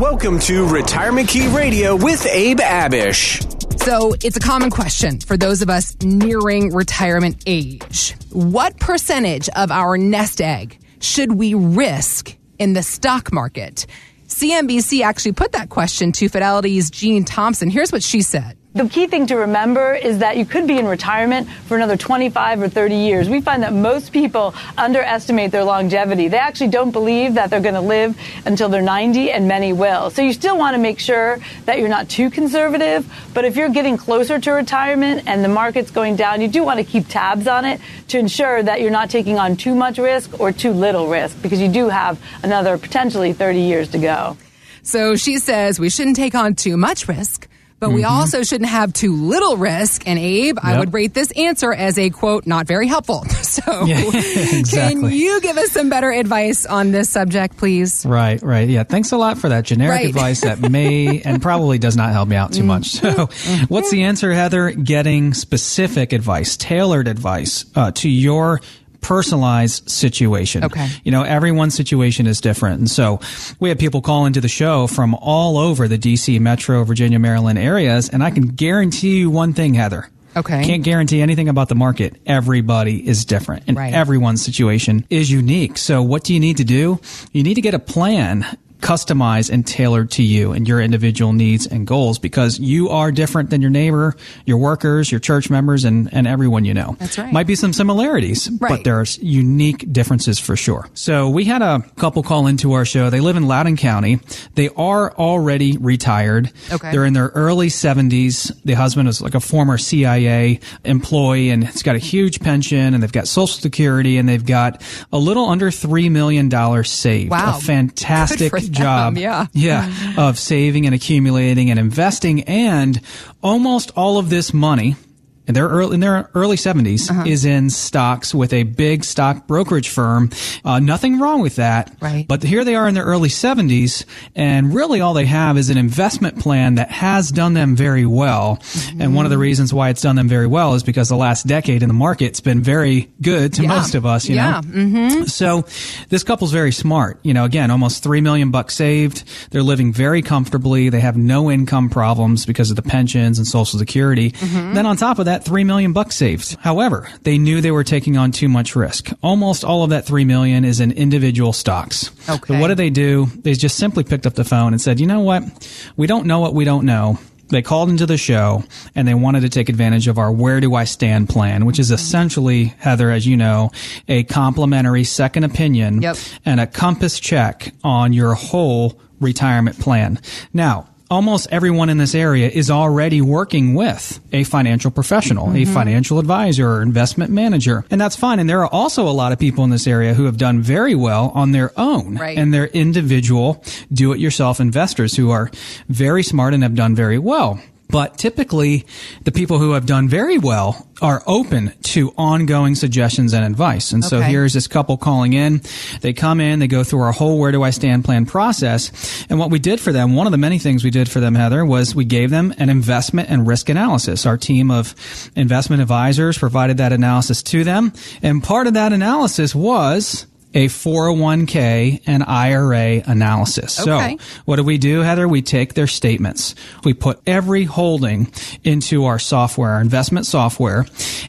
Welcome to Retirement Key Radio with Abe Abish. So it's a common question for those of us nearing retirement age. What percentage of our nest egg should we risk in the stock market? CNBC actually put that question to Fidelity's Jeanne Thompson. Here's what she said. The key thing to remember is that you could be in retirement for another 25 or 30 years. We find that most people underestimate their longevity. They actually don't believe that they're going to live until they're 90, and many will. So you still want to make sure that you're not too conservative. But if you're getting closer to retirement and the market's going down, you do want to keep tabs on it to ensure that you're not taking on too much risk or too little risk because you do have another potentially 30 years to go. So she says we shouldn't take on too much risk but mm-hmm. we also shouldn't have too little risk. And Abe, yep. I would rate this answer as a quote, not very helpful. So yeah, exactly. can you give us some better advice on this subject, please? Right, right. Yeah. Thanks a lot for that generic right. advice that may and probably does not help me out too much. So mm-hmm. what's the answer, Heather? Getting specific advice, tailored advice uh, to your personalized situation. Okay. You know, everyone's situation is different. And so we have people call into the show from all over the DC, Metro, Virginia, Maryland areas. And I can guarantee you one thing, Heather. Okay. Can't guarantee anything about the market. Everybody is different and right. everyone's situation is unique. So what do you need to do? You need to get a plan customized and tailored to you and your individual needs and goals because you are different than your neighbor, your workers, your church members, and, and everyone you know. That's right. Might be some similarities, right. but there are unique differences for sure. So we had a couple call into our show. They live in Loudoun County. They are already retired. Okay. They're in their early 70s. The husband is like a former CIA employee and he's got a huge pension and they've got social security and they've got a little under $3 million saved. Wow. A fantastic job. Yeah. Yeah. Of saving and accumulating and investing. And almost all of this money in their early, in their early 70s uh-huh. is in stocks with a big stock brokerage firm. Uh, nothing wrong with that. Right. But here they are in their early 70s, and really all they have is an investment plan that has done them very well. Mm-hmm. And one of the reasons why it's done them very well is because the last decade in the market's been very good to yeah. most of us. You yeah. know. Mm-hmm. So this couple's very smart. You know, again, almost three million bucks saved. They're living very comfortably. They have no income problems because of the pensions and Social Security. Mm-hmm. Then on top of that that 3 million bucks saved. However, they knew they were taking on too much risk. Almost all of that 3 million is in individual stocks. Okay. So what did they do? They just simply picked up the phone and said, "You know what? We don't know what we don't know." They called into the show and they wanted to take advantage of our Where Do I Stand plan, which is mm-hmm. essentially, Heather, as you know, a complimentary second opinion yep. and a compass check on your whole retirement plan. Now, almost everyone in this area is already working with a financial professional, mm-hmm. a financial advisor or investment manager. And that's fine. And there are also a lot of people in this area who have done very well on their own right. and they're individual do it yourself investors who are very smart and have done very well. But typically, the people who have done very well are open to ongoing suggestions and advice. And so here's this couple calling in. They come in, they go through our whole Where Do I Stand plan process. And what we did for them, one of the many things we did for them, Heather, was we gave them an investment and risk analysis. Our team of investment advisors provided that analysis to them. And part of that analysis was a 401k and IRA analysis. Okay. So what do we do, Heather? We take their statements. We put every holding into our software, our investment software,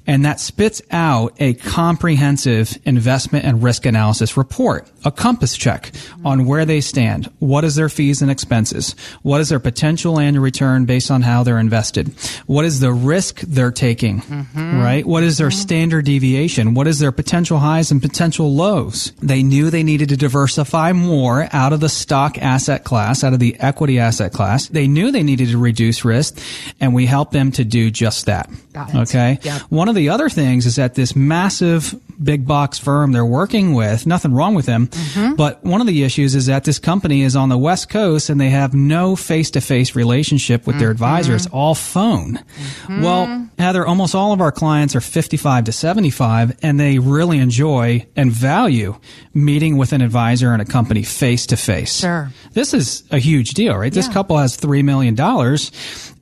and that spits out a comprehensive investment and risk analysis report, a compass check on where they stand. What is their fees and expenses? What is their potential annual return based on how they're invested? What is the risk they're taking? Mm-hmm. Right? What is their standard deviation? What is their potential highs and potential lows? They knew they needed to diversify more out of the stock asset class, out of the equity asset class. They knew they needed to reduce risk, and we helped them to do just that. Okay. Yep. One of the other things is that this massive big box firm they're working with, nothing wrong with them, mm-hmm. but one of the issues is that this company is on the West Coast and they have no face to face relationship with mm-hmm. their advisor. It's all phone. Mm-hmm. Well, Heather, almost all of our clients are 55 to 75 and they really enjoy and value meeting with an advisor and a company face to face. Sure. This is a huge deal, right? This couple has $3 million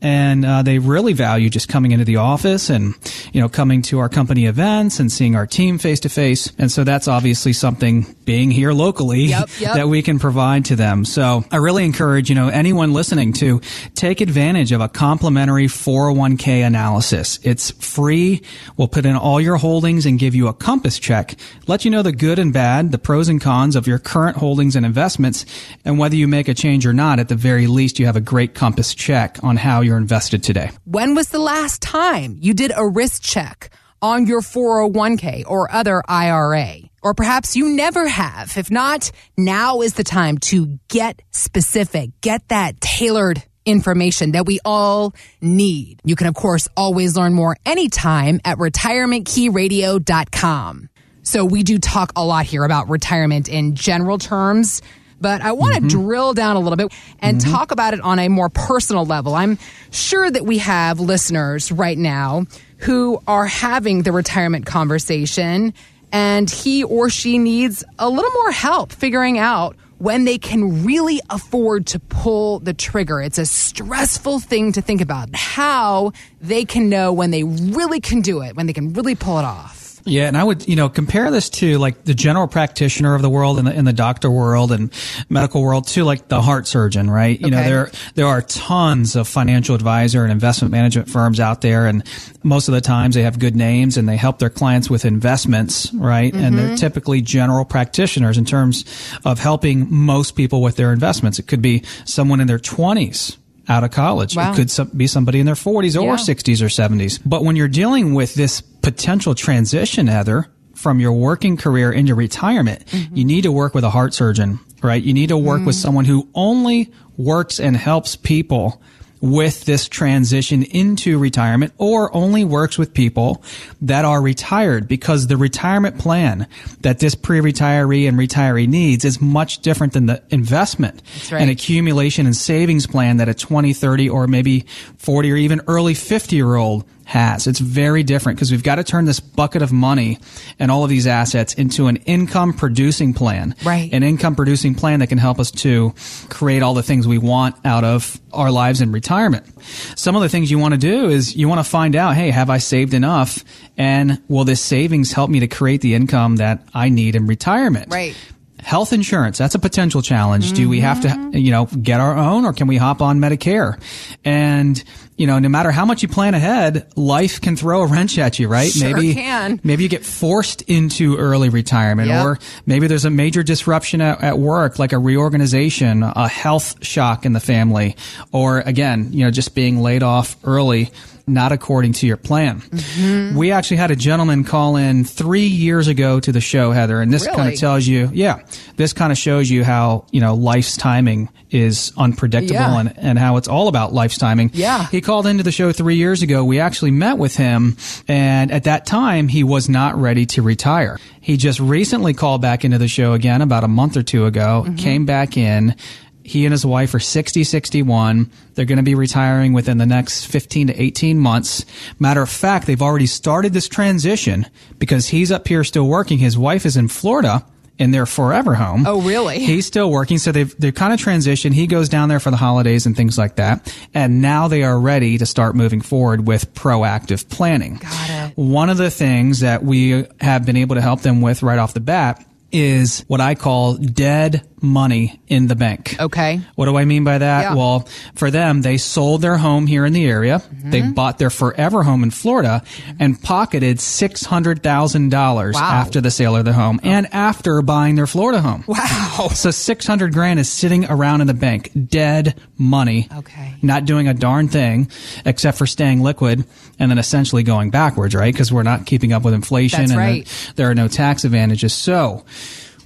and uh, they really value just coming into the office and you know coming to our company events and seeing our team face to face. And so that's obviously something being here locally Yep, yep. that we can provide to them. So I really encourage you know anyone listening to take advantage of a complimentary 401k analysis. It's free. We'll put in all your holdings and give you a compass check, let you know the good and bad, the pros and cons of your current holdings and investments, and whether you make a change or not. At the very least, you have a great compass check on how you're invested today. When was the last time you did a risk check on your 401k or other IRA? Or perhaps you never have. If not, now is the time to get specific, get that tailored information that we all need. You can, of course, always learn more anytime at retirementkeyradio.com. So we do talk a lot here about retirement in general terms, but I want to mm-hmm. drill down a little bit and mm-hmm. talk about it on a more personal level. I'm sure that we have listeners right now who are having the retirement conversation and he or she needs a little more help figuring out when they can really afford to pull the trigger. It's a stressful thing to think about. How they can know when they really can do it, when they can really pull it off. Yeah, and I would, you know, compare this to like the general practitioner of the world and the, in the doctor world and medical world to like the heart surgeon, right? You know, there there are tons of financial advisor and investment management firms out there, and most of the times they have good names and they help their clients with investments, right? And they're mm-hmm. typically general practitioners in terms of helping most people with their investments. It could be someone in their twenties. Out of college. Wow. It could be somebody in their 40s or Yeah. 60s or 70s. But when you're dealing with this potential transition, Heather, from your working career into retirement, mm-hmm. you need to work with a heart surgeon, right? You need to work with mm. someone who only works and helps people with this transition into retirement or only works with people that are retired because the retirement plan that this pre-retiree and retiree needs is much different than the investment right. and accumulation and savings plan that a 20, 30 or maybe 40 or even early 50 year old has. It's very different because we've got to turn this bucket of money and all of these assets into an income producing plan. Right. An income producing plan that can help us to create all the things we want out of our lives in retirement. Some of the things you want to do is you want to find out, hey, have I saved enough? And will this savings help me to create the income that I need in retirement? Right. Health insurance, that's a potential challenge. Do we have to, mm-hmm. you know, get our own or can we hop on Medicare? And, you know, no matter how much you plan ahead, life can throw a wrench at you, right? Sure maybe, can. maybe you get forced into early retirement Yep. or maybe there's a major disruption at, at work, like a reorganization, a health shock in the family, or again, you know, just being laid off early. Not according to your plan. Mm-hmm. We actually had a gentleman call in three years ago to the show, Heather, and this kind of tells you, yeah, this kind of shows you how, you know, life's timing is unpredictable Yeah. and, and how it's all about life's timing. Yeah. He called into the show three years ago. We actually met with him, and at that time, he was not ready to retire. He just recently called back into the show again about a month or two ago, mm-hmm. came back in. He and his wife are 60, 61. They're going to be retiring within the next 15 to 18 months. Matter of fact, they've already started this transition because he's up here still working. His wife is in Florida in their forever home. Oh, really? He's still working. So they've, they're kind of transitioned. He goes down there for the holidays and things like that. And now they are ready to start moving forward with proactive planning. Got it. One of the things that we have been able to help them with right off the bat is what I call dead money in the bank. Okay. What do I mean by that? Yeah. Well, for them, they sold their home here in the area. They Mm-hmm. bought their forever home in Florida and pocketed $600,000 Wow. after the sale of their home and after buying their Florida home. Wow. So 600 grand is sitting around in the bank, dead money. Okay. Not doing a darn thing except for staying liquid and then essentially going backwards, right? Because we're not keeping up with inflation That's and right. there, there are no tax advantages. So,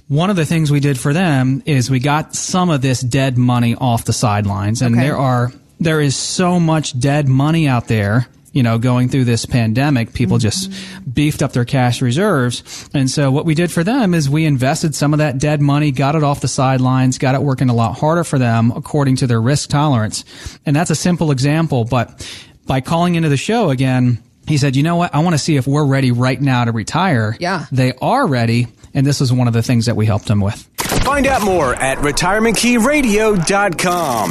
one of the things we did for them is we got some of this dead money off the sidelines. And Okay. there are there is so much dead money out there you know going through this pandemic. People mm-hmm. just beefed up their cash reserves. And so what we did for them is we invested some of that dead money got it off the sidelines got it working a lot harder for them according to their risk tolerance. And that's a simple example but by calling into the show again he said you know what i want to see if we're ready right now to retire Yeah. they are ready and this is one of the things that we helped them with Find out more at retirementkeyradio.com.